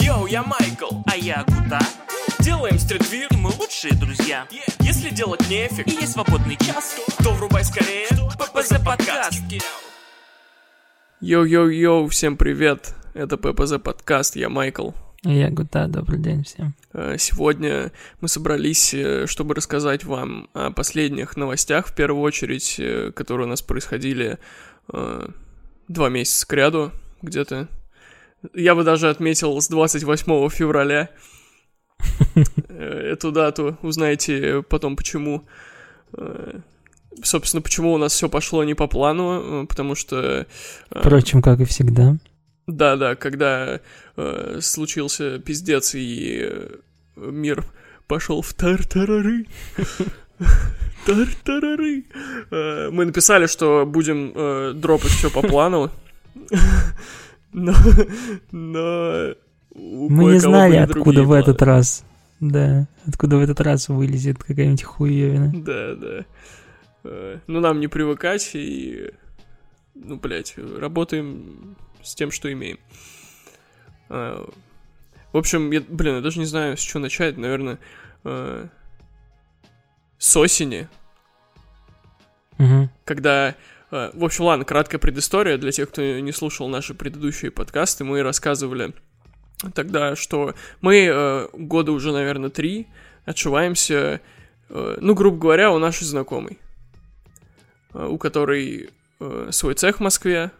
Yo, я Майкл, а я Гута. Делаем streetwear, и мы лучшие друзья. Если делать нефиг, и есть свободный час, то врубай скорее ППЗ подкаст. Yo-yo-yo, всем привет! Это ППЗ подкаст, я Майкл. Я Гута, добрый день всем. Э, Сегодня мы собрались, э, чтобы рассказать вам о последних новостях, в первую очередь, э, которые у нас происходили два месяца к ряду, где-то. Я бы даже отметил с 28 февраля. Эту дату узнаете потом почему. Э, Собственно, почему у нас все пошло не по плану, э, потому что... э, Впрочем, как и всегда. Да, да, когда э, случился пиздец и э, мир пошел в тартарары. Тартарары. Мы написали, что будем дропать все по плану. Но, но Мы не знали, откуда в этот планы. раз. Да, откуда в этот раз вылезет какая-нибудь хуевина. Да, да. Э, Ну, нам не привыкать и... Ну, блядь, работаем с тем, что имеем. Э, В общем, я, блин, я даже не знаю, с чего начать. Наверное, э, с осени, Мгм. когда... э, В общем, ладно, краткая предыстория для тех, кто не слушал наши предыдущие подкасты. Мы рассказывали тогда, что мы э, года уже, наверное, три отшиваемся, э, ну, грубо говоря, у нашей знакомой, у которой свой цех в Москве.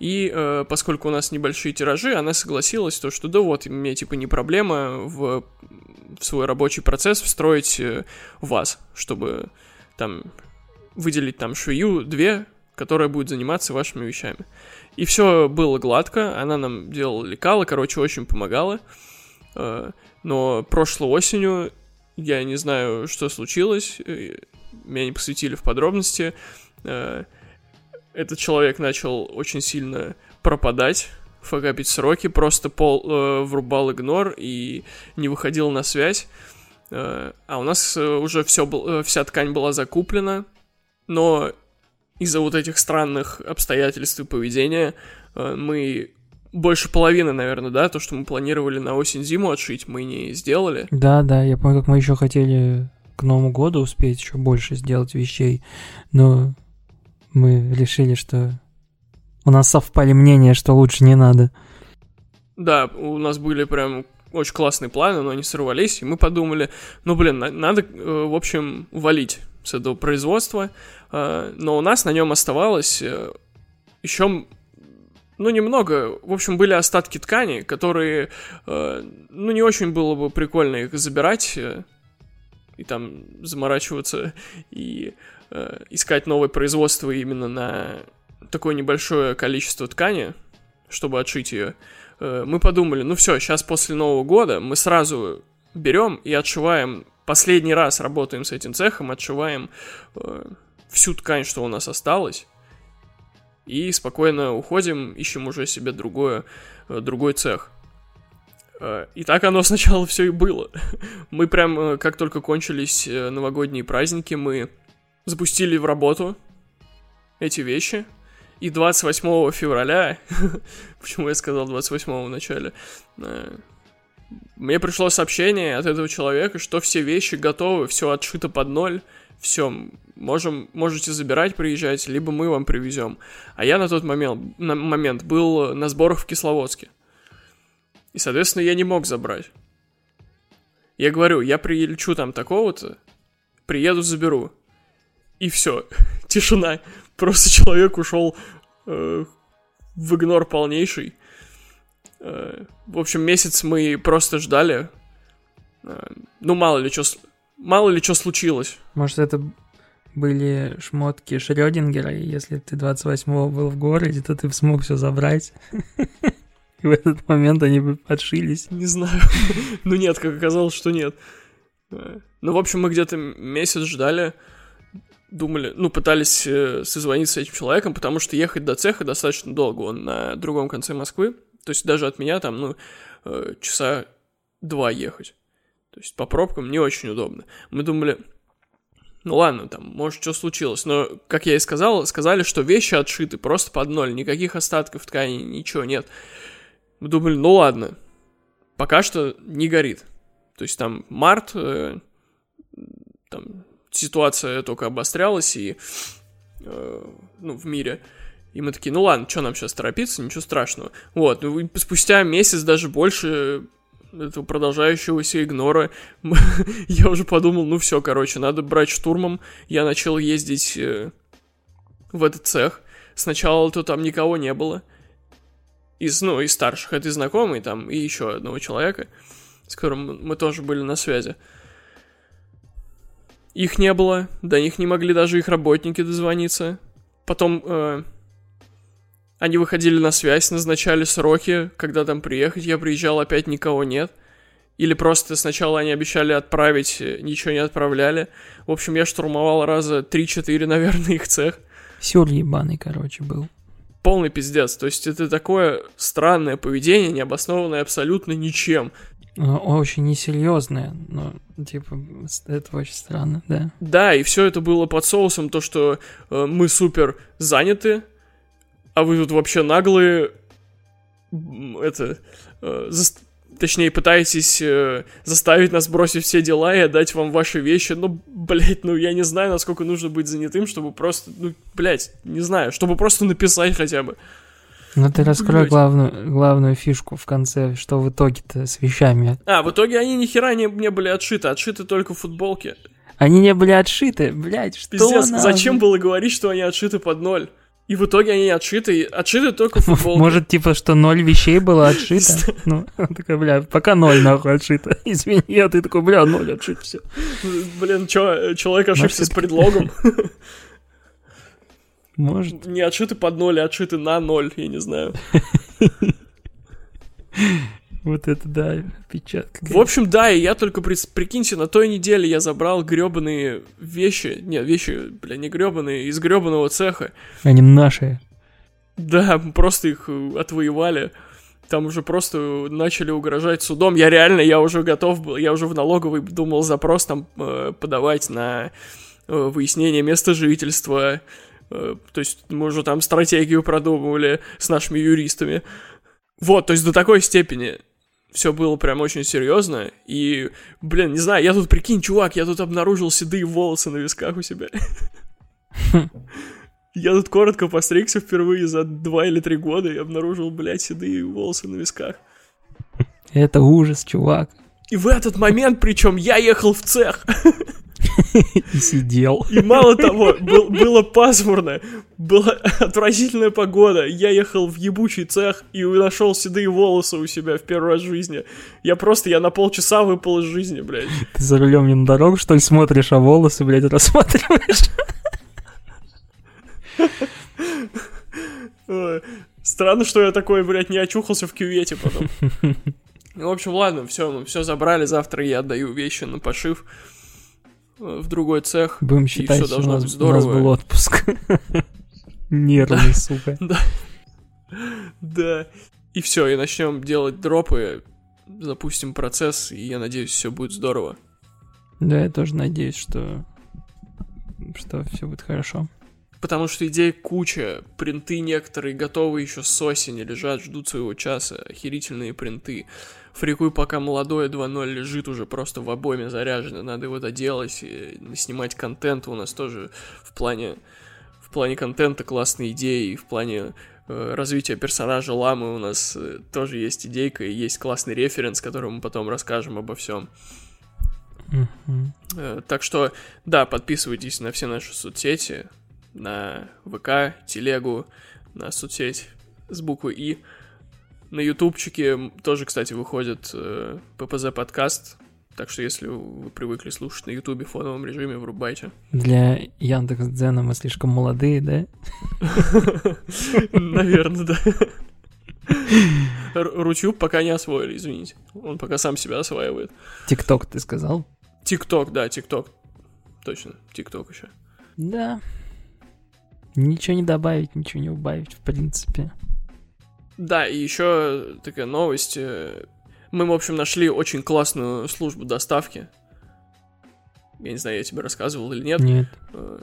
И э, поскольку у нас небольшие тиражи, она согласилась, то, что да вот, мне типа не проблема в, в свой рабочий процесс встроить э, вас, чтобы там выделить там швею две, которая будет заниматься вашими вещами. И все было гладко, она нам делала лекала, короче, очень помогала. Э, Но прошлой осенью, я не знаю, что случилось, э, меня не посвятили в подробности, э, этот человек начал очень сильно пропадать, факапить сроки, просто пол, врубал игнор и не выходил на связь. А у нас уже все, вся ткань была закуплена, но из-за вот этих странных обстоятельств и поведения э, мы больше половины, наверное, да, то, что мы планировали на осень-зиму отшить, мы не сделали. Да, да, я помню, как мы еще хотели к Новому году успеть еще больше сделать вещей, но мы решили, что у нас совпали мнения, что лучше не надо. Да, у нас были прям очень классные планы, но они сорвались, и мы подумали, ну, блин, на- надо, э, в общем, валить с этого производства, э, но у нас на нем оставалось еще, ну, немного, в общем, были остатки ткани, которые, э, ну, не очень было бы прикольно их забирать э, и там заморачиваться и э, искать новое производство именно на такое небольшое количество ткани, чтобы отшить ее. Э, мы подумали, ну все, сейчас после Нового года мы сразу берем и отшиваем, последний раз работаем с этим цехом, отшиваем э, всю ткань, что у нас осталось, и спокойно уходим, ищем уже себе другое, э, другой цех. Э, И так оно сначала все и было. Мы прям, э, как только кончились э, новогодние праздники, мы запустили в работу эти вещи. И 28 февраля, почему я сказал 28 в начале, э, мне пришло сообщение от этого человека, что все вещи готовы, все отшито под ноль, все, можем, можете забирать, приезжать, либо мы вам привезем. А я на тот момент, на момент был на сборах в Кисловодске. И, соответственно, я не мог забрать. Я говорю, я прилечу там такого-то, приеду, заберу. И все, тишина. Просто человек ушел э, в игнор полнейший. Э, в общем, месяц мы просто ждали. Э, ну, мало ли что мало ли что случилось. Может, это были шмотки Шрёдингера, и если ты 28-го был в городе, то ты смог все забрать. И в этот момент они бы отшились. Не знаю. ну нет, как оказалось, что нет. Э, Ну, в общем, мы где-то месяц ждали, думали, ну, пытались э, созвониться с этим человеком, потому что ехать до цеха достаточно долго. Он на другом конце Москвы. То есть даже от меня там, ну, э, часа два ехать. То есть по пробкам не очень удобно. Мы думали, ну ладно, там, может, что случилось. Но, как я и сказал, сказали, что вещи отшиты просто под ноль. Никаких остатков ткани, ничего нет. Мы думали, ну ладно, пока что не горит. То есть там март, э, там ситуация только обострялась и э, ну, в мире. И мы такие, ну ладно, что нам сейчас торопиться, ничего страшного. Вот, ну, и спустя месяц, даже больше этого продолжающегося игнора, я уже подумал, ну все, короче, надо брать штурмом. Я начал ездить э, в этот цех. Сначала то там никого не было. Из, ну, из старших, это знакомый там, и еще одного человека, с которым мы тоже были на связи. Их не было, до них не могли даже их работники дозвониться. Потом э, они выходили на связь, назначали сроки, когда там приехать. Я приезжал, опять никого нет. Или просто сначала они обещали отправить, э, ничего не отправляли. В общем, я штурмовал раза 3-4, наверное, их цех. Сюр ебаный, короче, был. Полный пиздец. То есть это такое странное поведение, не обоснованное абсолютно ничем. Очень несерьезное, но типа это очень странно, да. Да, и все это было под соусом то, что э, мы супер заняты, а вы тут вообще наглые, это, э, за, точнее, пытаетесь э, заставить нас бросить все дела и отдать вам ваши вещи. Ну, блядь, ну я не знаю, насколько нужно быть занятым, чтобы просто, ну, блядь, не знаю, чтобы просто написать хотя бы. Ну ты раскрой главную, главную фишку в конце, что в итоге-то с вещами. А, в итоге они ни хера не, не были отшиты, отшиты только футболки. Они не были отшиты, блядь, что Пиздец, нам? зачем было говорить, что они отшиты под ноль? И в итоге они отшиты, отшиты только футболки. Может, типа, что ноль вещей было отшито? Ну, такая, бля, пока ноль нахуй отшито. Извини, а ты такой, бля, ноль отшит, все. Блин, чё, человек ошибся с предлогом. Может. Не отшиты под ноль, а отшиты на ноль, я не знаю. Вот это да, печатка. В общем, да, и я только, при, прикиньте, на той неделе я забрал гребаные вещи, нет, вещи, бля, не гребаные, из гребаного цеха. Они наши. Да, просто их э, отвоевали. Там уже просто начали угрожать судом. Я реально, я уже готов был, я уже в налоговый думал запрос там э, подавать на э, выяснение места жительства. Э, то есть мы уже там стратегию продумывали с нашими юристами. Вот, то есть до такой степени все было прям очень серьезно. И, блин, не знаю, я тут, прикинь, чувак, я тут обнаружил седые волосы на висках у себя. Я тут коротко постригся впервые за два или три года и обнаружил, блядь, седые волосы на висках. Это ужас, чувак. И в этот момент, причем, я ехал в цех. И сидел. И мало того, был, было пасмурно, была отвратительная погода. Я ехал в ебучий цех и нашел седые волосы у себя в первый раз в жизни. Я просто, я на полчаса выпал из жизни, блядь. Ты за рулем не на дорогу, что ли, смотришь, а волосы, блядь, рассматриваешь? Странно, что я такой, блядь, не очухался в кювете потом. В общем, ладно, все, мы все забрали, завтра я отдаю вещи на пошив в другой цех. Будем считать, что у нас, быть здорово. у нас был отпуск. Нервный, сука. Да. Да. И все, и начнем делать дропы, запустим процесс, и я надеюсь, все будет здорово. Да, я тоже надеюсь, что что все будет хорошо. Потому что идей куча, принты некоторые готовы еще с осени, лежат, ждут своего часа, охерительные принты. Фрикуй пока молодой 2.0 лежит уже просто в обойме заряжено, надо его доделать, и снимать контент у нас тоже в плане, в плане контента классные идеи, в плане э, развития персонажа Ламы у нас э, тоже есть идейка, и есть классный референс, который мы потом расскажем обо всем. Mm-hmm. Э, так что, да, подписывайтесь на все наши соцсети, на ВК, Телегу, на соцсеть с буквой И. На ютубчике тоже, кстати, выходит э, ППЗ подкаст, так что если вы привыкли слушать на ютубе в фоновом режиме, врубайте. Для Яндекс Дзена мы слишком молодые, да? Наверное, да. Рутюб пока не освоили, извините. Он пока сам себя осваивает. Тикток ты сказал? Тикток, да, Тикток. Точно, Тикток еще. Да, Ничего не добавить, ничего не убавить, в принципе. Да, и еще такая новость. Э, мы, в общем, нашли очень классную службу доставки. Я не знаю, я тебе рассказывал или нет. Нет. Э,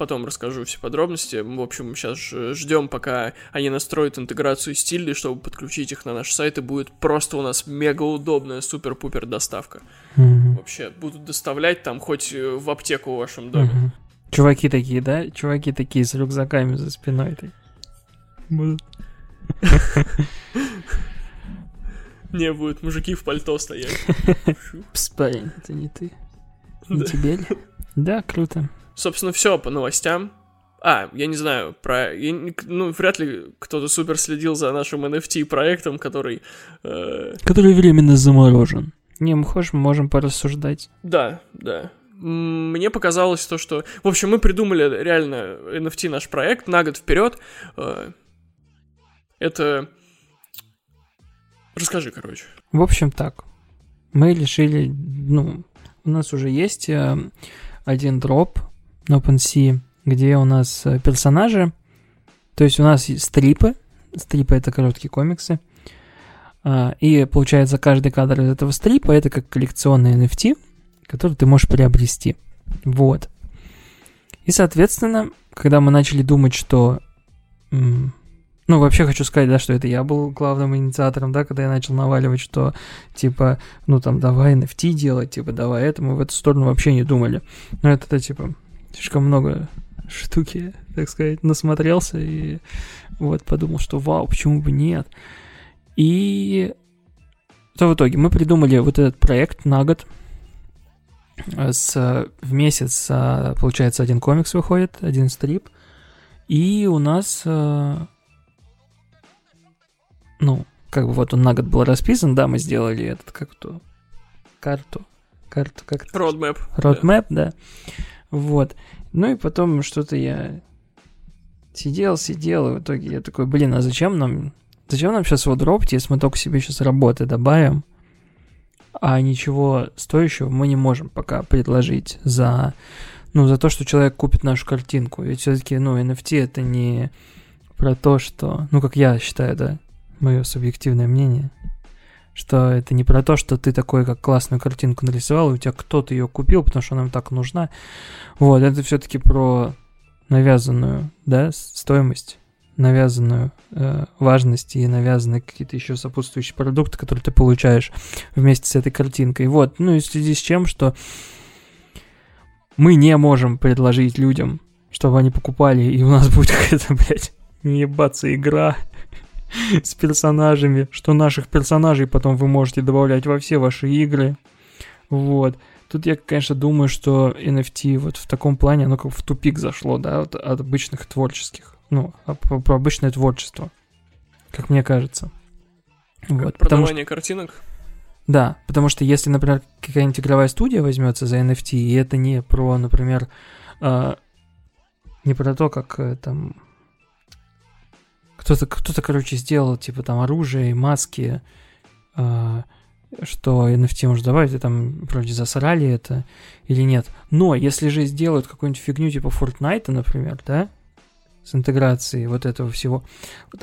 потом расскажу все подробности. В общем, сейчас ждем, пока они настроят интеграцию стилей, чтобы подключить их на наш сайт, и будет просто у нас мега удобная супер-пупер доставка. Мгм. Вообще, будут доставлять там хоть э, в аптеку в вашем доме. Мгм. Чуваки такие, да? Чуваки такие с рюкзаками за спиной. Не, будут мужики в пальто стоять. Пс, парень, это не ты. Не тебе ли? Да, круто. Собственно, все по новостям. А, я не знаю, про... я ну, вряд ли кто-то супер следил за нашим NFT-проектом, который... э, Который временно заморожен. Не, мы хочешь, мы можем порассуждать. Да, да. Мне показалось то, что... В общем, мы придумали реально NFT наш проект на год вперед. Э, Это... Расскажи, короче. В общем, так. Мы решили, ну, у нас уже есть э, один дроп на OpenSea, где у нас э, персонажи, то есть у нас стрипы, стрипы это короткие комиксы, и получается каждый кадр из этого стрипа это как коллекционный NFT, который ты можешь приобрести. Вот. И, соответственно, когда мы начали думать, что... ну, вообще хочу сказать, да, что это я был главным инициатором, да, когда я начал наваливать, что, типа, ну, там, давай NFT делать, типа, давай это, мы в эту сторону вообще не думали. Но это, да, типа, слишком много штуки, так сказать, насмотрелся и вот подумал, что вау, почему бы нет. И то в итоге мы придумали вот этот проект на год. С, в месяц, а, получается, один комикс выходит, один стрип. И у нас, э, ну, как бы вот он на год был расписан, да, мы сделали этот, как то, карту, карту, как это Roadmap. Roadmap, да. Вот. Ну и потом что-то я сидел, сидел, и в итоге я такой, блин, а зачем нам, зачем нам сейчас его дропать, если мы только себе сейчас работы добавим, а ничего стоящего мы не можем пока предложить за, ну, за то, что человек купит нашу картинку. Ведь все-таки, ну, NFT это не про то, что, ну, как я считаю, да, мое субъективное мнение, что это не про то, что ты такой, как классную картинку нарисовал, и у тебя кто-то ее купил, потому что она им так нужна. Вот, это все-таки про навязанную, да, стоимость, навязанную э, важность и навязанные какие-то еще сопутствующие продукты, которые ты получаешь вместе с этой картинкой. Вот, ну и в связи с чем, что мы не можем предложить людям, чтобы они покупали, и у нас будет какая-то, блядь, ебаться игра с персонажами, что наших персонажей потом вы можете добавлять во все ваши игры. Вот. Тут я, конечно, думаю, что NFT вот в таком плане, оно как в тупик зашло, да, вот от обычных творческих. Ну, а про, про обычное творчество. Как мне кажется. Вот, потому что, Продавание картинок. да, потому что если, например, какая-нибудь игровая студия возьмется за NFT, и это не про, например, а, не про то, как э, там кто-то, кто-то, короче, сделал, типа, там, оружие и маски, а, что NFT можно добавить, и там вроде засрали это или нет. Но если же сделают какую-нибудь фигню типа Fortnite, например, да, с интеграцией вот этого всего,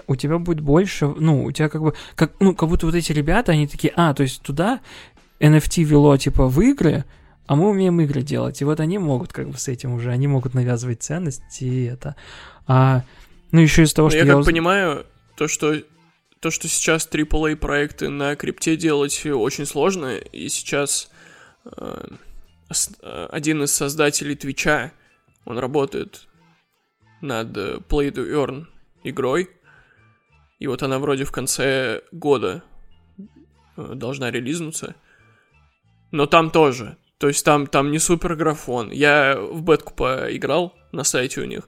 у тебя будет больше, ну, у тебя как бы, как, ну, как будто вот эти ребята, они такие, а, то есть туда NFT вело, типа, в игры, а мы умеем игры делать, и вот они могут как бы с этим уже, они могут навязывать ценности и это. А, ну, еще из того, Но что я я как уз- понимаю, то, что то, что сейчас AAA проекты на крипте делать очень сложно, и сейчас э, один из создателей Твича, он работает над э, Play to Earn игрой, и вот она вроде в конце года э, должна релизнуться, но там тоже, то есть там, там не супер графон. Я в бетку поиграл на сайте у них,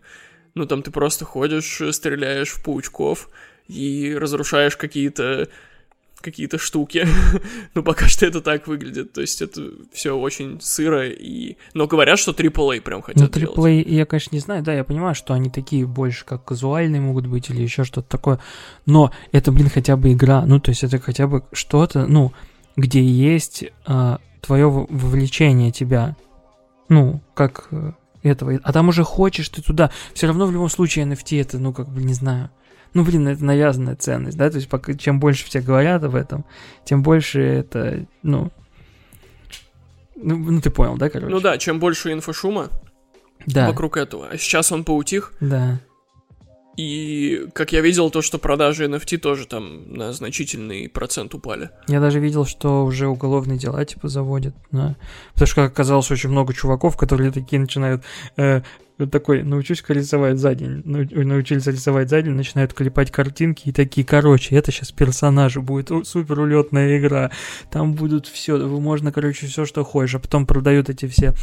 ну, там ты просто ходишь, стреляешь в паучков и разрушаешь какие-то какие-то штуки. ну, пока что это так выглядит. То есть это все очень сыро и... Но говорят, что AAA прям Ну, хотят делать. я, конечно, не знаю, да, я понимаю, что они такие больше как казуальные могут быть или еще что-то такое, но это, блин, хотя бы игра, ну, то есть это хотя бы что-то, ну, где есть твое вовлечение тебя, ну, как э, этого, а там уже хочешь ты туда, все равно в любом случае NFT это, ну, как бы, не знаю, ну, блин, это навязанная ценность, да, то есть пока, чем больше все говорят об этом, тем больше это, ну, ну, ну, ты понял, да, короче? Ну да, чем больше инфошума, Да, вокруг этого. А сейчас он поутих, да. И, как я видел, то, что продажи NFT тоже там на значительный процент упали. Я даже видел, что уже уголовные дела типа заводят. Да. Потому что как оказалось очень много чуваков, которые такие начинают э, такой, научусь-ка рисовать за день, нау- научились рисовать за день, начинают клепать картинки и такие, короче, это сейчас персонажи, будет супер улетная игра, там будут все, можно, короче, все, что хочешь, а потом продают эти все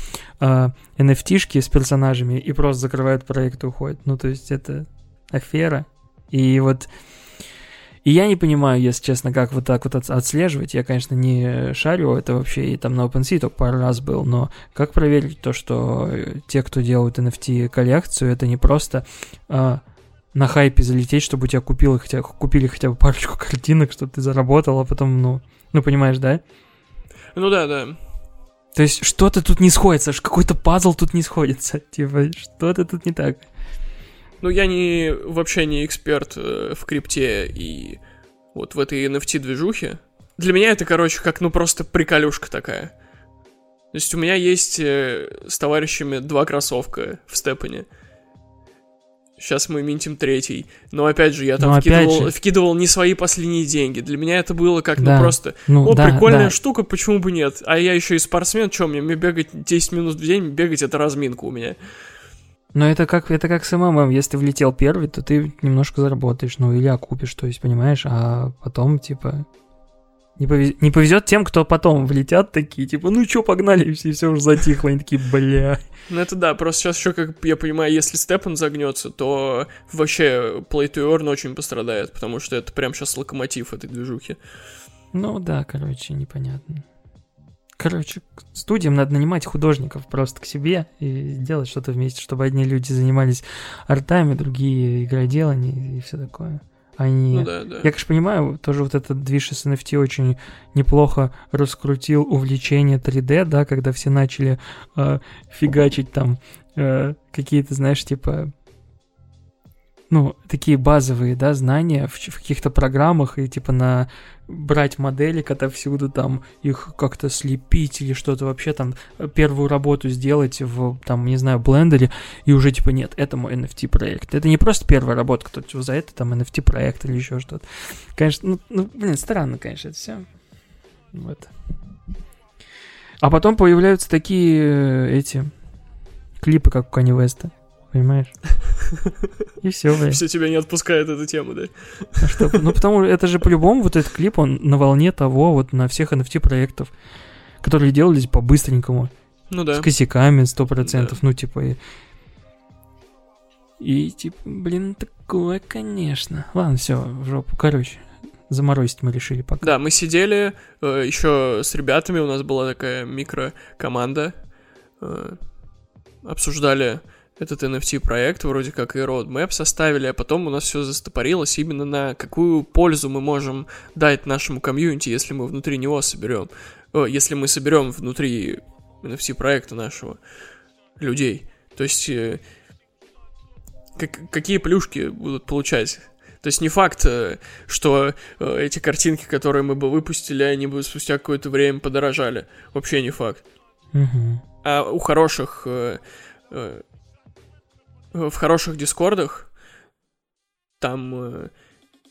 а, NFT-шки с персонажами и просто закрывают проект и уходят. Ну, то есть это афера. И вот и я не понимаю, если честно, как вот так вот от- отслеживать. Я, конечно, не шарю это вообще, и там на OpenSea только пару раз был, но как проверить то, что э, те, кто делают NFT-коллекцию, это не просто а, на хайпе залететь, чтобы у тебя купил, хотя, купили хотя бы парочку картинок, чтобы ты заработал, а потом, ну, ну понимаешь, да? Ну да, да. То есть что-то тут не сходится, какой-то пазл тут не сходится. Типа, что-то тут не так. Ну, я не вообще не эксперт э, в крипте и вот в этой NFT-движухе. Для меня это, короче, как, ну, просто приколюшка такая. То есть у меня есть э, с товарищами два кроссовка в Степане. Сейчас мы минтим третий. Но опять же, я там Ну, вкидывал, же. вкидывал не свои последние деньги. Для меня это было как, Да. ну просто, Ну, о, да, прикольная да. штука, почему бы нет? А я еще и спортсмен, что мне, мне бегать 10 минут в день, бегать это разминка у меня. Но это как, это как с МММ. Если влетел первый, то ты немножко заработаешь, ну, или окупишь, то есть, понимаешь? А потом, типа, не, повез- не повезет тем, кто потом влетят такие, типа, ну чё, погнали, и все, все уже затихло. Они такие, бля. Ну это да, просто сейчас еще, как я понимаю, если Степан загнется, то вообще Play to Earn очень пострадает, потому что это прям сейчас локомотив этой движухи. Ну да, короче, непонятно. Короче, студиям надо нанимать художников просто к себе и делать что-то вместе, чтобы одни люди занимались артами, другие игроделанием и все такое. Они... Ну да, да. Я, конечно, понимаю, тоже вот этот движ с NFT очень неплохо раскрутил увлечение 3D, да, когда все начали э, фигачить там э, какие-то, знаешь, типа, ну, такие базовые, да, знания в, в каких-то программах и, типа, на брать модели отовсюду, там, их как-то слепить или что-то вообще там, э, первую работу сделать в, там, не знаю, блендере, и уже, типа, нет, это мой NFT-проект. Это не просто первая работа, кто типа, за это, там, NFT-проект или еще что-то. Конечно, ну, ну, блин, странно, конечно, это все. Вот. А потом появляются такие э, эти клипы, как у Кани Веста. Понимаешь? И все, блин. Все тебя не отпускает эта тема, да? А что? Ну, потому что это же по-любому вот этот клип, он на волне того, вот на всех NFT-проектов, которые делались по-быстренькому, Ну да. с косяками 100%, Да. ну, типа... И, и, типа, блин, такое, конечно. Ладно, все, в жопу. Короче, заморозить мы решили пока. Да, мы сидели еще с ребятами, у нас была такая микрокоманда, э, обсуждали этот NFT-проект, вроде как и roadmap составили, а потом у нас все застопорилось именно на какую пользу мы можем дать нашему комьюнити, если мы внутри него соберем, э, если мы соберем внутри NFT-проекта нашего людей. То есть, э, как- какие плюшки будут получать то есть не факт, э, что эти картинки, которые мы бы выпустили, они бы спустя какое-то время подорожали. Вообще не факт. Мгм. А у хороших... в хороших дискордах там э,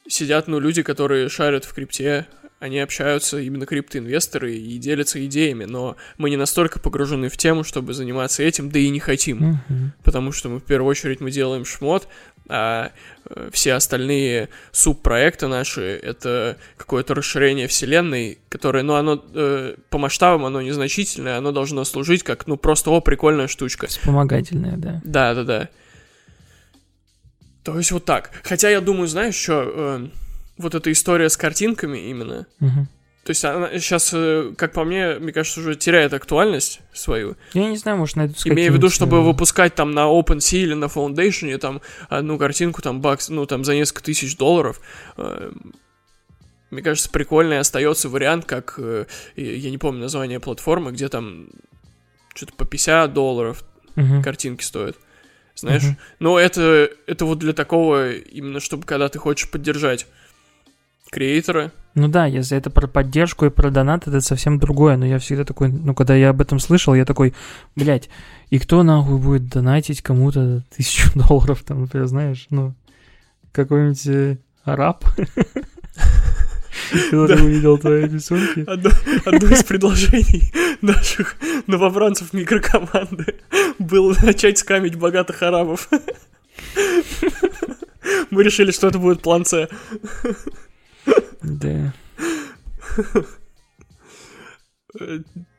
сидят, ну, люди, которые шарят в крипте, они общаются, именно криптоинвесторы, и делятся идеями, но мы не настолько погружены в тему, чтобы заниматься этим, да и не хотим Мгм. потому что мы в первую очередь мы делаем шмот, а э, все остальные субпроекты наши это какое-то расширение вселенной, которое, ну, оно э, по масштабам оно незначительное, оно должно служить как, ну, просто о, прикольная штучка. Вспомогательная, да. Да, да, да. То есть вот так. Хотя я думаю, знаешь, что вот эта история с картинками именно, то есть она сейчас, как по мне, мне кажется, уже теряет актуальность свою. Я не знаю, может, найдут Имея в виду, чтобы э, выпускать там на OpenSea или на Foundation там одну картинку там бакс, ну там за несколько тысяч долларов. э, Мне кажется, прикольный остается вариант, как э, я не помню название платформы, где там что-то по 50 долларов мгм. картинки стоят. Знаешь? Мгм. Но это, это вот для такого, именно чтобы когда ты хочешь поддержать креатора, Ну да, если это про поддержку и про донат, это совсем другое. Но я всегда такой, ну когда я об этом слышал, я такой, блядь, и кто нахуй будет донатить кому-то тысячу долларов, там, например, знаешь, ну, какой-нибудь э, араб, который увидел твои рисунки. Одно, из предложений наших новобранцев микрокоманды было начать скамить богатых арабов. Мы решили, что это будет план С. Да.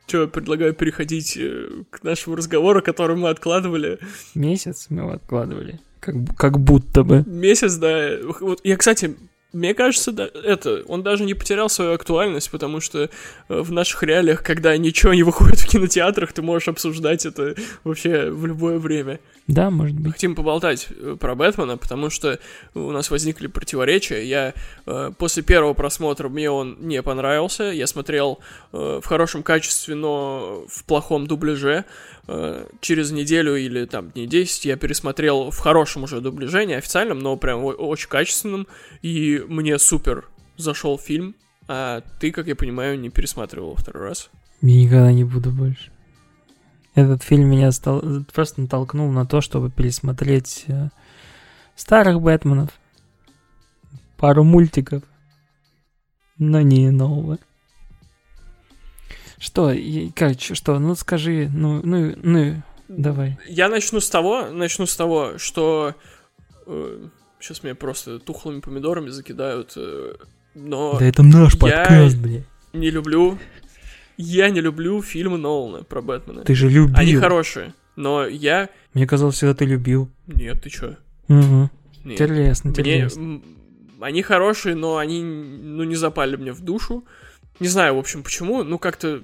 Че, предлагаю переходить э, к нашему разговору, который мы откладывали. Месяц мы его откладывали. Как, как будто бы. Месяц, да. Вот я, кстати, мне кажется, да, это, он даже не потерял свою актуальность, потому что э, в наших реалиях, когда ничего не выходит в кинотеатрах, ты можешь обсуждать это вообще в любое время. Да, может быть. Хотим поболтать э, про Бэтмена, потому что у нас возникли противоречия. Я э, после первого просмотра мне он не понравился. Я смотрел э, в хорошем качестве, но в плохом дубляже. Э, через неделю или там дней 10 я пересмотрел в хорошем уже дубляже, не официальном, но прям очень качественном. И мне супер зашел фильм. А ты, как я понимаю, не пересматривал второй раз. Я никогда не буду больше. Этот фильм меня стал, просто натолкнул на то, чтобы пересмотреть э, старых Бэтменов, пару мультиков, но не нового. Что, и- короче, что, ну скажи, ну, ну, ну, давай. Я начну с того, начну с того, что сейчас меня просто тухлыми помидорами закидают, э, но это наш подкаст, блядь. не люблю, я не люблю фильмы Нолана про Бэтмена. Ты же любил. Они хорошие, но я Мне казалось, всегда ты любил. нет, ты чё? Угу. Нет. Интересно, Мне интересно. м, они хорошие, но они ну не запали мне в душу. Не знаю, в общем, почему, ну как-то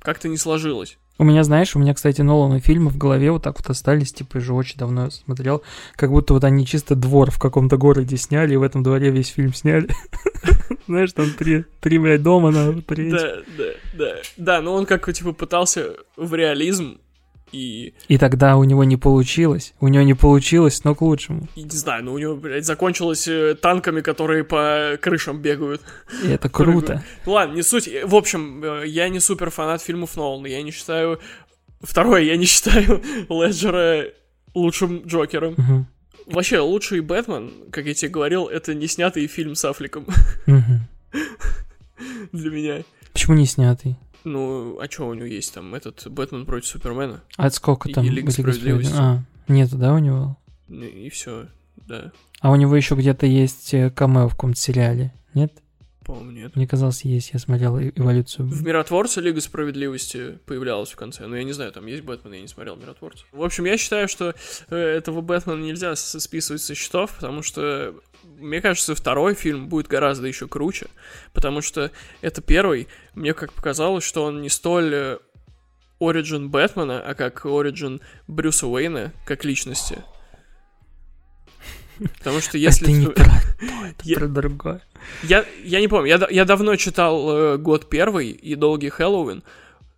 как-то не сложилось. У меня, знаешь, у меня, кстати, Нолана фильмы в голове вот так вот остались, типа, уже очень давно я смотрел, как будто вот они чисто двор в каком-то городе сняли, и в этом дворе весь фильм сняли. Знаешь, там три, три, блядь, дома надо приедь. Да, да, да. Да, но он как типа пытался в реализм и, И тогда у него не получилось. У него не получилось, но к лучшему. и не знаю, ну у него, блядь, закончилось э, танками, которые по крышам бегают. И это круто. Ладно, не суть. В общем, э, я не супер фанат фильмов Нолана. Я не считаю... Второе, я не считаю Леджера лучшим Джокером. Мгм. Вообще, лучший Бэтмен, как я тебе говорил, это не снятый фильм с Аффлеком Мгм. для меня. Почему не снятый? Ну, а что у него есть там? Этот Бэтмен против Супермена. А сколько И там? Лига Справедливости. А, нету, да, у него? Ну, И все, да. А у него еще где-то есть э, камео в каком-то сериале, нет? По-моему, нет. Мне казалось, есть. Я смотрел эволюцию. В Миротворце Лига Справедливости появлялась в конце. Но я не знаю, там есть Бэтмен, я не смотрел Миротворца. В общем, я считаю, что э, этого Бэтмена нельзя списывать со счетов, потому что, мне кажется, второй фильм будет гораздо еще круче, потому что это первый. Мне как показалось, что он не столь э, оригин Бэтмена, а как оригин Брюса Уэйна, как личности. Потому что если... это не про то, это про другое. Я, я не помню, я, я давно читал э, «Год первый» и «Долгий Хэллоуин»,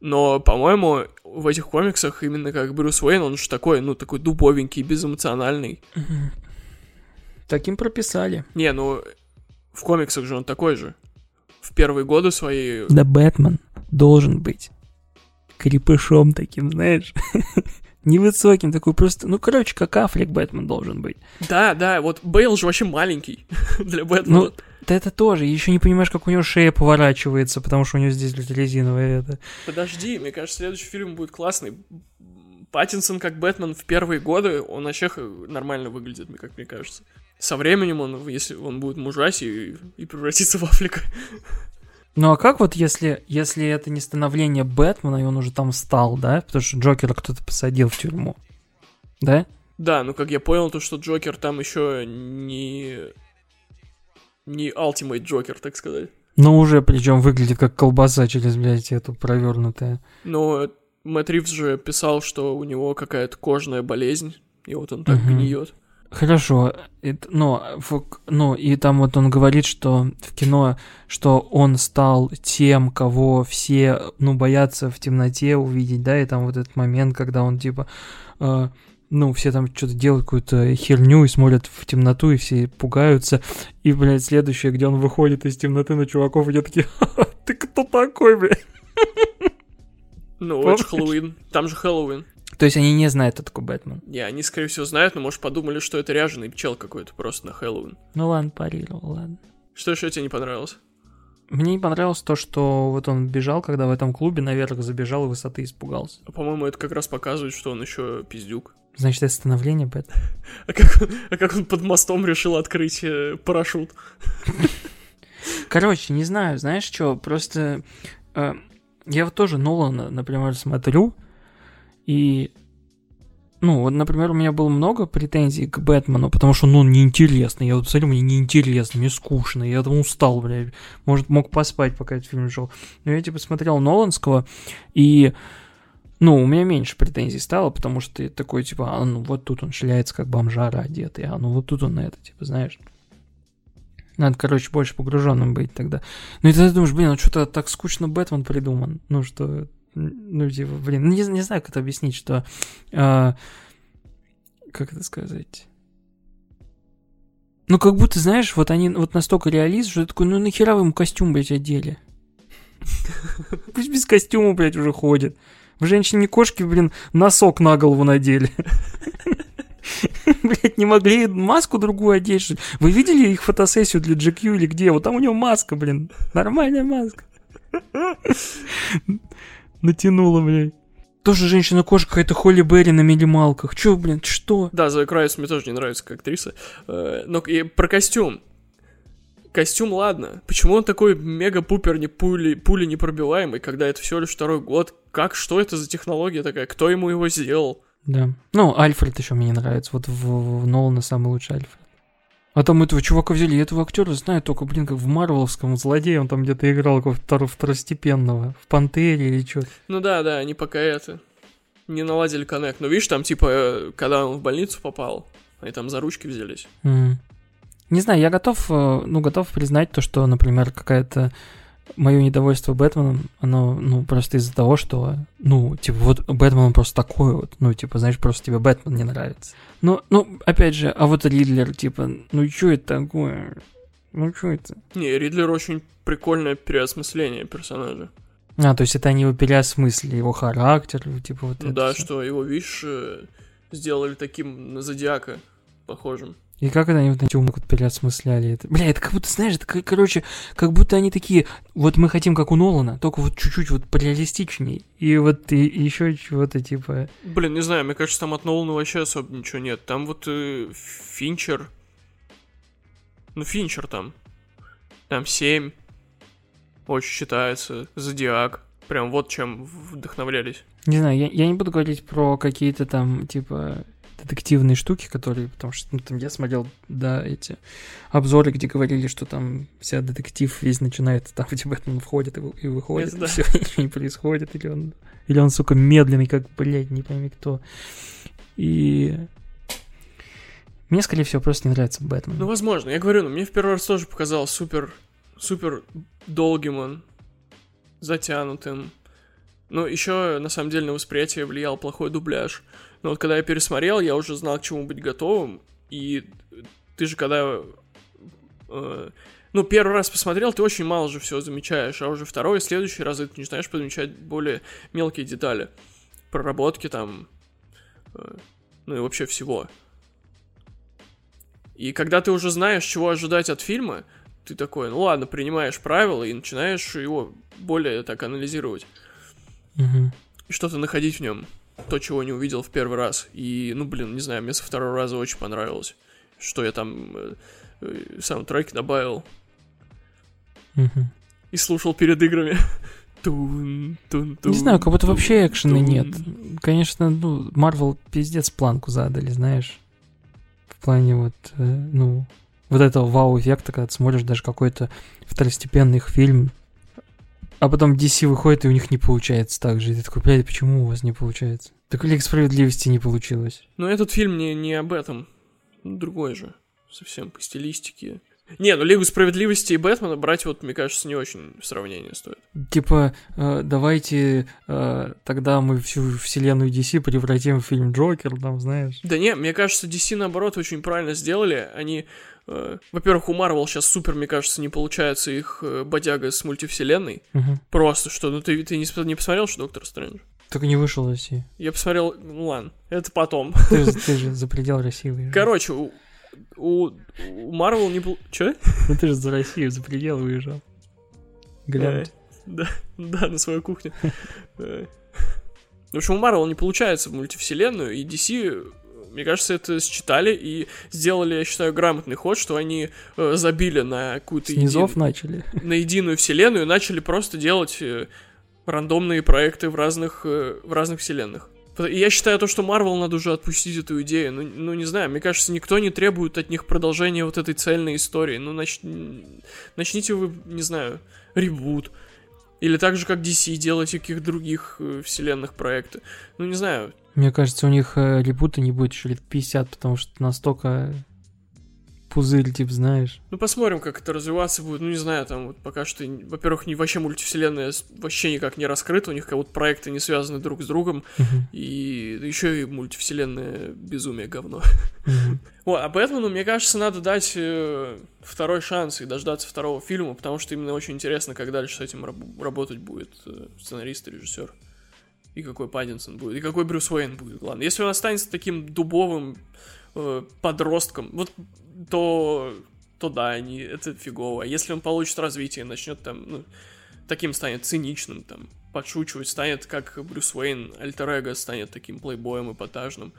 но, по-моему, в этих комиксах именно как Брюс Уэйн, он же такой, ну, такой дубовенький, безэмоциональный. Таким прописали. Не, ну, в комиксах же он такой же. В первые годы свои... Да Бэтмен должен быть крепышом таким, знаешь. Невысоким, такой просто... Ну, короче, как Аффлек Бэтмен должен быть. Да, да, вот Бейл же вообще маленький для Бэтмена. Ну, да это тоже. Еще не понимаешь, как у него шея поворачивается, потому что у него здесь резиновая это. Подожди, мне кажется, следующий фильм будет классный. Паттинсон как Бэтмен в первые годы, он вообще нормально выглядит, как мне кажется. Со временем он, если он будет мужась и, и превратится в Аффлека. Ну а как вот если, если это не становление Бэтмена, и он уже там стал, да? Потому что Джокера кто-то посадил в тюрьму. Да? Да, ну как я понял, то что Джокер там еще не... Не Ultimate Джокер, так сказать. Но уже причем выглядит как колбаса через, блядь, эту провернутая. Но Мэтт Ривз же писал, что у него какая-то кожная болезнь, и вот он так Мгм. гниет. Хорошо, но, ну и там вот он говорит, что в кино, что он стал тем, кого все, ну, боятся в темноте увидеть, да, и там вот этот момент, когда он типа э, ну, все там что-то делают какую-то херню и смотрят в темноту, и все пугаются. И, блядь, следующее, где он выходит из темноты на чуваков, и они такие, «Ха-ха, ты кто такой, блядь? Ну, это ж Хэллоуин. Там же Хэллоуин. То есть они не знают, такой Бэтмен. Не, они, скорее всего, знают, но, может, подумали, что это ряженый чел какой-то просто на Хэллоуин. Ну ладно, парировал, ладно. Что еще тебе не понравилось? Мне не понравилось то, что вот он бежал, когда в этом клубе наверх забежал и высоты испугался. А, По-моему, это как раз показывает, что он еще пиздюк. Значит, это становление Бэтмена. А как, он- а как он под мостом решил открыть э, парашют? Короче, не знаю, знаешь что, просто э, я вот тоже Нолана, например, смотрю, и, ну, вот, например, у меня было много претензий к Бэтмену, потому что, ну, он неинтересный, я вот смотрю, мне неинтересно, мне скучно, я там устал, блядь, может, мог поспать, пока этот фильм шел. Но я, типа, смотрел Ноланского, и, ну, у меня меньше претензий стало, потому что ты такой, типа, а, ну, вот тут он шляется, как бомжара одетый, а, ну, вот тут он на это, типа, знаешь. Надо, короче, больше погруженным быть тогда. Ну и тогда думаешь, блин, ну что-то так скучно Бэтмен придуман. Ну что, ну типа, блин, ну, не, не знаю, как это объяснить, что... а, как это сказать? Ну, как будто, знаешь, вот они вот настолько реалист, что такой, ну нахера вы ему костюм, блядь, одели? Пусть без костюма, блядь, уже ходит. В женщине кошки, блин, носок на голову надели. Блять, не могли маску другую одеть, что ли? Вы видели их фотосессию для GQ или где? Вот там у него маска, блин. Нормальная маска. Натянула, блядь. Тоже женщина-кошка какая-то Холли Берри на минималках. Чё, блин, что? Да, Зоя Крайс мне тоже не нравится как актриса. Э, Но и про костюм. Костюм, ладно. Почему он такой мега-пупер не пули, пули непробиваемый, когда это всего лишь второй год? Как, что это за технология такая? Кто ему его сделал? Да. Ну, Альфред еще мне не нравится. Вот в, в Нолана самый лучший Альфред. А там этого чувака взяли, я этого актера знаю только, блин, как в Марвеловском злодее, он там где-то играл какого-то втор- второстепенного, в Пантере или что Ну да, да, они пока это не наладили коннект. Но видишь, там типа, э, когда он в больницу попал, они там за ручки взялись. Мгм. Не знаю, я готов, э, ну, готов признать то, что, например, какая-то мое недовольство Бэтменом, оно, ну, просто из-за того, что, ну, типа, вот Бэтмен он просто такой вот, ну, типа, знаешь, просто тебе Бэтмен не нравится. Ну, ну, опять же, а вот Ридлер, типа, ну, что это такое? Ну, что это? Не, Ридлер очень прикольное переосмысление персонажа. А, то есть это они его переосмыслили, его характер, типа, вот Ну это да, всё. что его, видишь, э, сделали таким на Зодиака похожим. И как это они вот эти умы вот переосмысляли это? Бля, это как будто, знаешь, это, как- короче, как будто они такие, вот мы хотим как у Нолана, только вот чуть-чуть вот пореалистичней. И вот и, еще чего-то типа... Блин, не знаю, мне кажется, там от Нолана вообще особо ничего нет. Там вот э, Финчер. Ну, Финчер там. Там 7. Очень считается. Зодиак. Прям вот чем вдохновлялись. Не знаю, я, я не буду говорить про какие-то там, типа, детективные штуки, которые, потому что, ну, там я смотрел, да, эти обзоры, где говорили, что там вся детектив весь начинается там, где Бэтмен входит и, и выходит, Это да. все, ничего не происходит, или он, или он, сука, медленный, как, блядь, не пойми кто. И мне, скорее всего, просто не нравится Бэтмен. Ну, возможно. Я говорю, ну, мне в первый раз тоже показалось супер, супер долгим он. Затянутым. Ну, еще, на самом деле, на восприятие влиял плохой дубляж. Но вот когда я пересмотрел, я уже знал, к чему быть готовым. И ты же когда... э, ну, первый раз посмотрел, ты очень мало же все замечаешь, а уже второй и следующий раз ты начинаешь подмечать более мелкие детали. Проработки там, э, ну и вообще всего. И когда ты уже знаешь, чего ожидать от фильма, ты такой, ну ладно, принимаешь правила и начинаешь его более так анализировать. Мгм. И что-то находить в нем. То, чего не увидел в первый раз. И, ну, блин, не знаю, мне со второго раза очень понравилось. Что я там э, э, саундтреки добавил и слушал перед играми. Тун, тун, тун, Не знаю, как будто тун, вообще экшена тун. нет. Конечно, ну, Марвел пиздец планку задали, знаешь. В плане вот, э, ну, вот этого вау-эффекта, когда ты смотришь даже какой-то второстепенный фильм, а потом DC выходит, и у них не получается так же. И ты такой, блядь, почему у вас не получается? Так Лига Справедливости не получилось. Но этот фильм не, не об этом. Ну, Другой же. Совсем по стилистике. Не, ну Лигу Справедливости и Бэтмена брать, вот, мне кажется, не очень в сравнении стоит. Типа, э, давайте э, тогда мы всю вселенную DC превратим в фильм Джокер, там, знаешь. Да не, мне кажется, DC, наоборот, очень правильно сделали. Они, во-первых, у Марвел сейчас супер, мне кажется, не получается их э, бодяга с мультивселенной. Мгм. Просто что, ну ты, ты не, не посмотрел, что Доктор Стрэндж? Только не вышел в России. Я посмотрел, ну ладно, это потом. Ты, же- ты же за предел России выезжал. Короче, у, у, у Марвел не... пол- Чё? Ну ты же за Россию, за предел выезжал. Глянь. Да, да, на свою кухню. Э. В общем, у Марвел не получается в мультивселенную, и DC, мне кажется, это считали и сделали, я считаю, грамотный ход, что они э, забили на какую-то С низов еди- начали. на единую вселенную и начали просто делать э, рандомные проекты в разных, э, в разных вселенных. И я считаю то, что Марвел надо уже отпустить эту идею. Ну, ну, не знаю, мне кажется, никто не требует от них продолжения вот этой цельной истории. Ну, нач... начните вы, не знаю, ребут. Или так же, как DC, делайте каких других э, вселенных проекты. Ну, не знаю. Мне кажется, у них э, ребута не будет еще лет 50, потому что настолько пузырь, типа, знаешь. Ну, посмотрим, как это развиваться будет. Ну, не знаю, там вот пока что, во-первых, не, вообще мультивселенная вообще никак не раскрыта. У них как будто проекты не связаны друг с другом. И еще и мультивселенная безумие говно. Мгм. О, а Бэтмену, мне кажется, надо дать э, второй шанс и дождаться второго фильма, потому что именно очень интересно, как дальше с этим раб- работать будет э, сценарист и режиссер. И какой Паддинсон будет, и какой Брюс Уэйн будет, главное. Если он останется таким дубовым э, подростком, вот, то, то да, они, это фигово. Если он получит развитие, начнет там, ну, таким станет циничным, там, подшучивать, станет как Брюс Уэйн, альтер станет таким плейбоем эпатажным,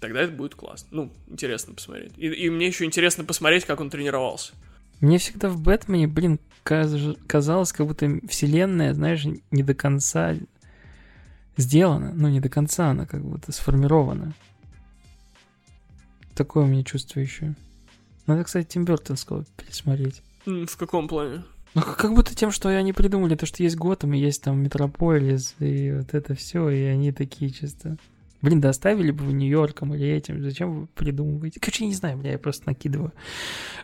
тогда это будет классно. Ну, интересно посмотреть. И, и мне еще интересно посмотреть, как он тренировался. Мне всегда в Бэтмене, блин, каз- казалось, как будто вселенная, знаешь, не до конца сделана. Ну, не до конца она как будто сформирована. Такое у меня чувство еще. Надо, кстати, Тим Бёртонского пересмотреть. В каком плане? Ну, как будто тем, что они придумали, то, что есть Готэм, и есть там Метрополис, и вот это все, и они такие чисто... Блин, да оставили бы вы Нью-Йорком или этим, зачем вы придумываете? Короче, я не знаю, бля, я просто накидываю.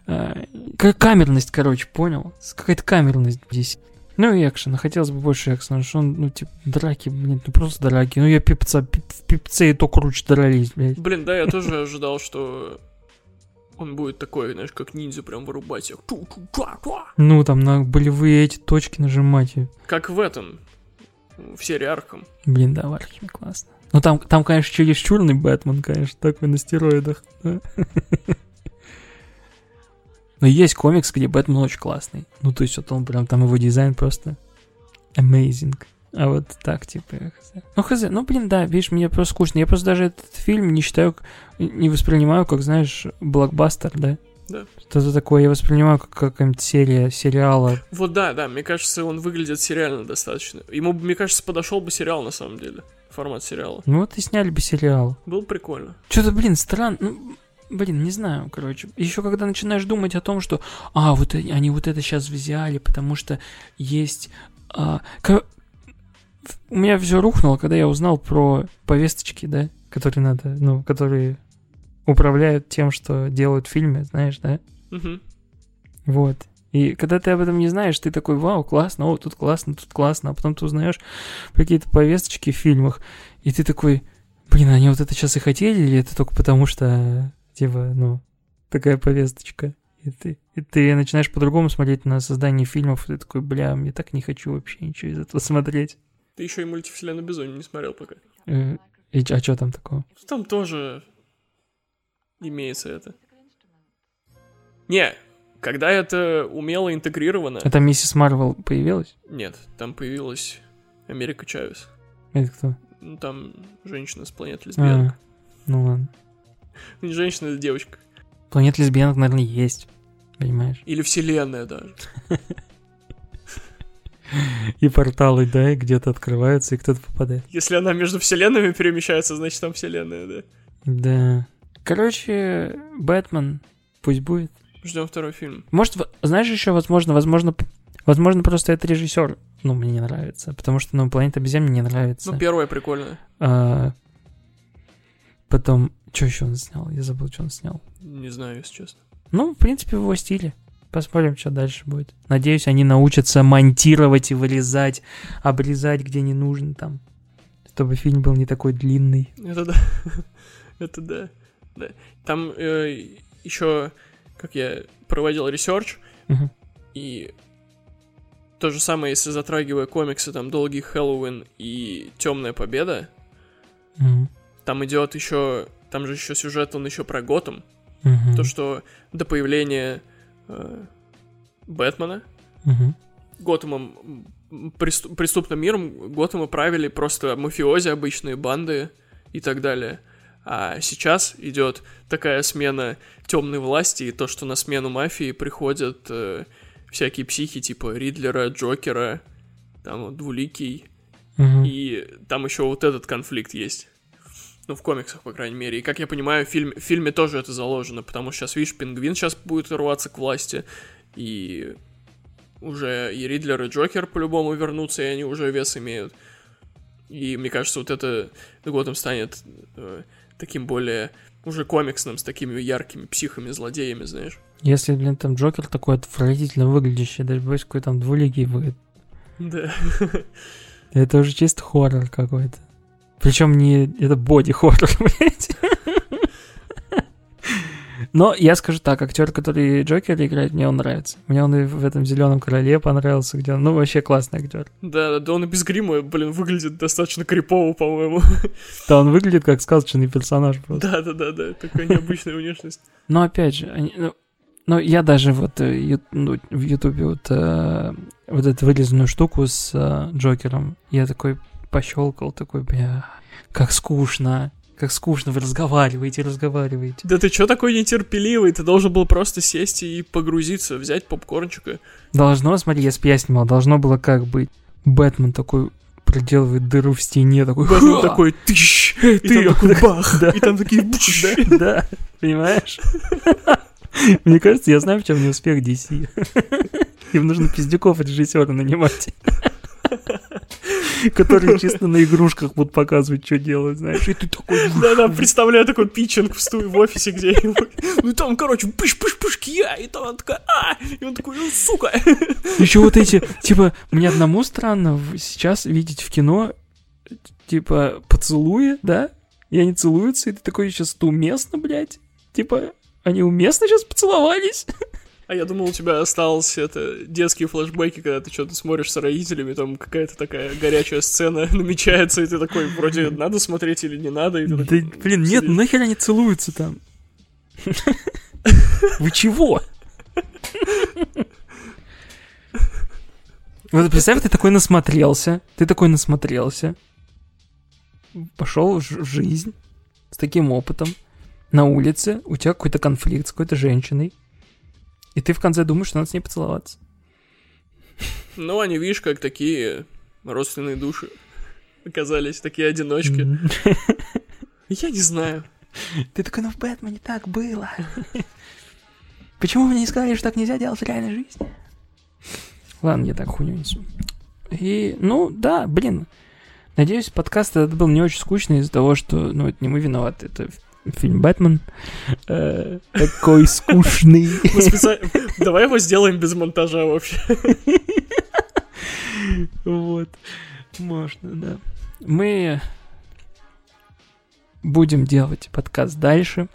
Какая камерность, короче, понял? Какая-то камерность здесь. Ну и экшена, хотелось бы больше экшена, что он, ну, типа, драки, блин, ну просто драки. Ну я пипца, пип- в пипце и то круче дрались, блядь. Блин, да, я тоже ожидал, что он будет такой, знаешь, как ниндзя, прям вырубать их. Ту-ту-тва-тва. Ну, там на болевые эти точки нажимать. Как в этом, в серии Арком. Блин, да, в Архиме классно. Ну там, там, конечно, чересчурный Бэтмен, конечно, такой на стероидах. Но есть комикс, где Бэтмен очень классный. Ну, то есть, вот он прям, там его дизайн просто amazing. А вот так, типа, хз. Ну, хз, ну, блин, да, видишь, мне просто скучно. Я просто даже этот фильм не считаю, не воспринимаю, как, знаешь, блокбастер, да? Да. Что-то такое я воспринимаю как какая-нибудь серия, сериала. Вот да, да, мне кажется, он выглядит сериально достаточно. Ему, мне кажется, подошел бы сериал на самом деле. Формат сериала. Ну, вот и сняли бы сериал. Было бы прикольно. Что-то, блин, странно. Ну, блин, не знаю, короче. Еще когда начинаешь думать о том, что, а, вот они они вот это сейчас взяли, потому что есть... а, в- У меня все рухнуло, когда я узнал про повесточки, да, которые надо, ну, которые управляют тем, что делают в фильме, знаешь, да? Мгм. Вот. И когда ты об этом не знаешь, ты такой, вау, классно, о, тут классно, тут классно, а потом ты узнаешь какие-то повесточки в фильмах, и ты такой, блин, они вот это сейчас и хотели, или это только потому что, типа, ну, такая повесточка? И ты, и ты начинаешь по-другому смотреть на создание фильмов, и ты такой, бля, я так не хочу вообще ничего из этого смотреть. Ты еще и мультивселенную Безумие не смотрел пока. Э, И, а что там такого? Там тоже имеется это. Не, когда это умело интегрировано... Это миссис Марвел появилась? Нет, там появилась Америка Чавес. Это кто? Ну, там женщина с планеты лесбиянок. А, ну ладно. Не женщина, это девочка. Планет лесбиянок, наверное, есть. Понимаешь? Или вселенная даже. И порталы, да, и где-то открываются, и кто-то попадает. Если она между вселенными перемещается, значит там вселенная, да. Да. Короче, Бэтмен, пусть будет. Ждем второй фильм. Может, знаешь, еще, возможно, возможно, возможно, просто это режиссер. Ну, мне не нравится, потому что, ну, Планета обезьян мне не нравится. Ну, первая прикольная. А, потом, что еще он снял? Я забыл, что он снял. Не знаю, если честно. Ну, в принципе, в его стиле. Посмотрим, что дальше будет. Надеюсь, они научатся монтировать и вырезать, обрезать, где не нужно там. Чтобы фильм был не такой длинный. Это да. Это да. да. Там э, еще, как я проводил research, Мгм. и то же самое, если затрагивая комиксы, там Долгий Хэллоуин и Темная Победа, Мгм. там идет еще, там же еще сюжет, он еще про Готэм, Мгм. то что до появления э, Бэтмена Мгм. Готэмом, преступ- преступным миром Готэма правили просто мафиози, обычные банды и так далее. А сейчас идет такая смена темной власти, и то, что на смену мафии приходят э, всякие психи типа Ридлера, Джокера, там вот Двуликий, Мгм. и там еще вот этот конфликт есть. Ну, в комиксах, по крайней мере. И, как я понимаю, в, фильме- в фильме тоже это заложено, потому что сейчас, видишь, Пингвин сейчас будет рваться к власти, и уже и Ридлер, и Джокер по-любому вернутся, и они уже вес имеют. И мне кажется, вот это Готэм станет э, таким более уже комиксным, с такими яркими психами-злодеями, знаешь. Если, блин, там Джокер такой отвратительно выглядящий, даже боюсь, какой там двуликий будет. Да. Это уже чисто хоррор какой-то. Причем не... Это боди-хоррор, блядь. Но я скажу так, актер, который Джокер играет, мне он нравится. Мне он и в этом зеленом короле понравился, где он, ну, вообще классный актер. Да, да, он и без грима, блин, выглядит достаточно крипово, по-моему. Да, он выглядит как сказочный персонаж просто. Да, да, да, да, такая необычная внешность. Но опять же, они, ну, ну, я даже вот э, ну, в Ютубе вот, э, вот эту вырезанную штуку с э, Джокером, я такой пощелкал, такой, бля, как скучно, как скучно, вы разговариваете, разговариваете. Да ты чё такой нетерпеливый? Ты должен был просто сесть и погрузиться, взять попкорнчика. Должно, смотри, если бы я снимал, должно было как быть. Бэтмен такой проделывает дыру в стене, такой... Бэтмен «Ха!» такой тыщ, и ты, там такой бах, да. и там такие да? Да, понимаешь? Мне кажется, я знаю, в чем не успех DC. Им нужно пиздюков режиссера нанимать. Которые чисто на игрушках будут показывать, что делать, знаешь. И ты такой... Да-да, представляю такой питчинг в, сту- в офисе где-нибудь. Ну и там, короче, пыш-пыш-пыш, я, и там она такая, а, и он такой, «Ну, сука. Еще вот эти, типа, мне одному странно сейчас видеть в кино, типа, поцелуи, да? И они целуются, и ты такой сейчас это уместно, блядь? Типа, они уместно сейчас поцеловались? А я думал, у тебя остался это детские флешбеки, когда ты что-то смотришь с родителями, там какая-то такая горячая сцена намечается, и ты такой, вроде, надо смотреть или не надо, и ты Да, такой, блин, нет, сидишь. нахер они целуются там? Вы чего? Вот представь, ты такой насмотрелся, ты такой насмотрелся, пошел в жизнь с таким опытом, на улице, у тебя какой-то конфликт с какой-то женщиной, и ты в конце думаешь, что надо с ней поцеловаться. Ну, они, видишь, как такие родственные души оказались, такие одиночки. Я не знаю. Ты такой, ну в Бэтмене так было. Почему мне не сказали, что так нельзя делать в реальной жизни? Ладно, я так хуйню несу. И, ну, да, блин. Надеюсь, подкаст этот был не очень скучный из-за того, что, ну, это не мы виноваты, это фильм «Бэтмен». Э, Такой скучный. Давай его сделаем без монтажа вообще. Вот. Можно, да. Мы будем делать подкаст дальше.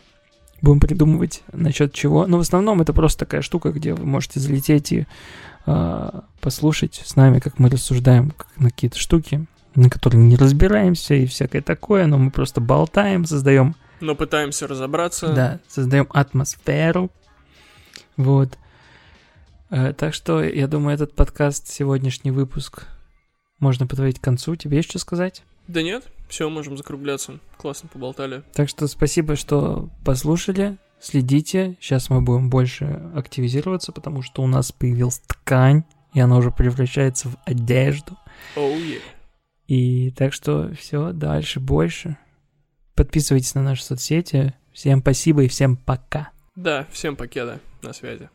Будем придумывать насчет чего. Но в основном это просто такая штука, где вы можете залететь и а, послушать с нами, как мы рассуждаем как на какие-то штуки, на которые не разбираемся и всякое такое, но мы просто болтаем, создаем Но пытаемся разобраться. да, создаем атмосферу. Вот. Э, так что, я думаю, этот подкаст, сегодняшний выпуск, можно подводить к концу. Тебе есть что сказать? Да нет, все, можем закругляться. Классно поболтали. Так что спасибо, что послушали. Следите. Сейчас мы будем больше активизироваться, потому что у нас появилась ткань, и она уже превращается в одежду. Оу, е. И так что все, дальше больше. Подписывайтесь на наши соцсети. Всем спасибо и всем пока. Да, всем покеда. На связи.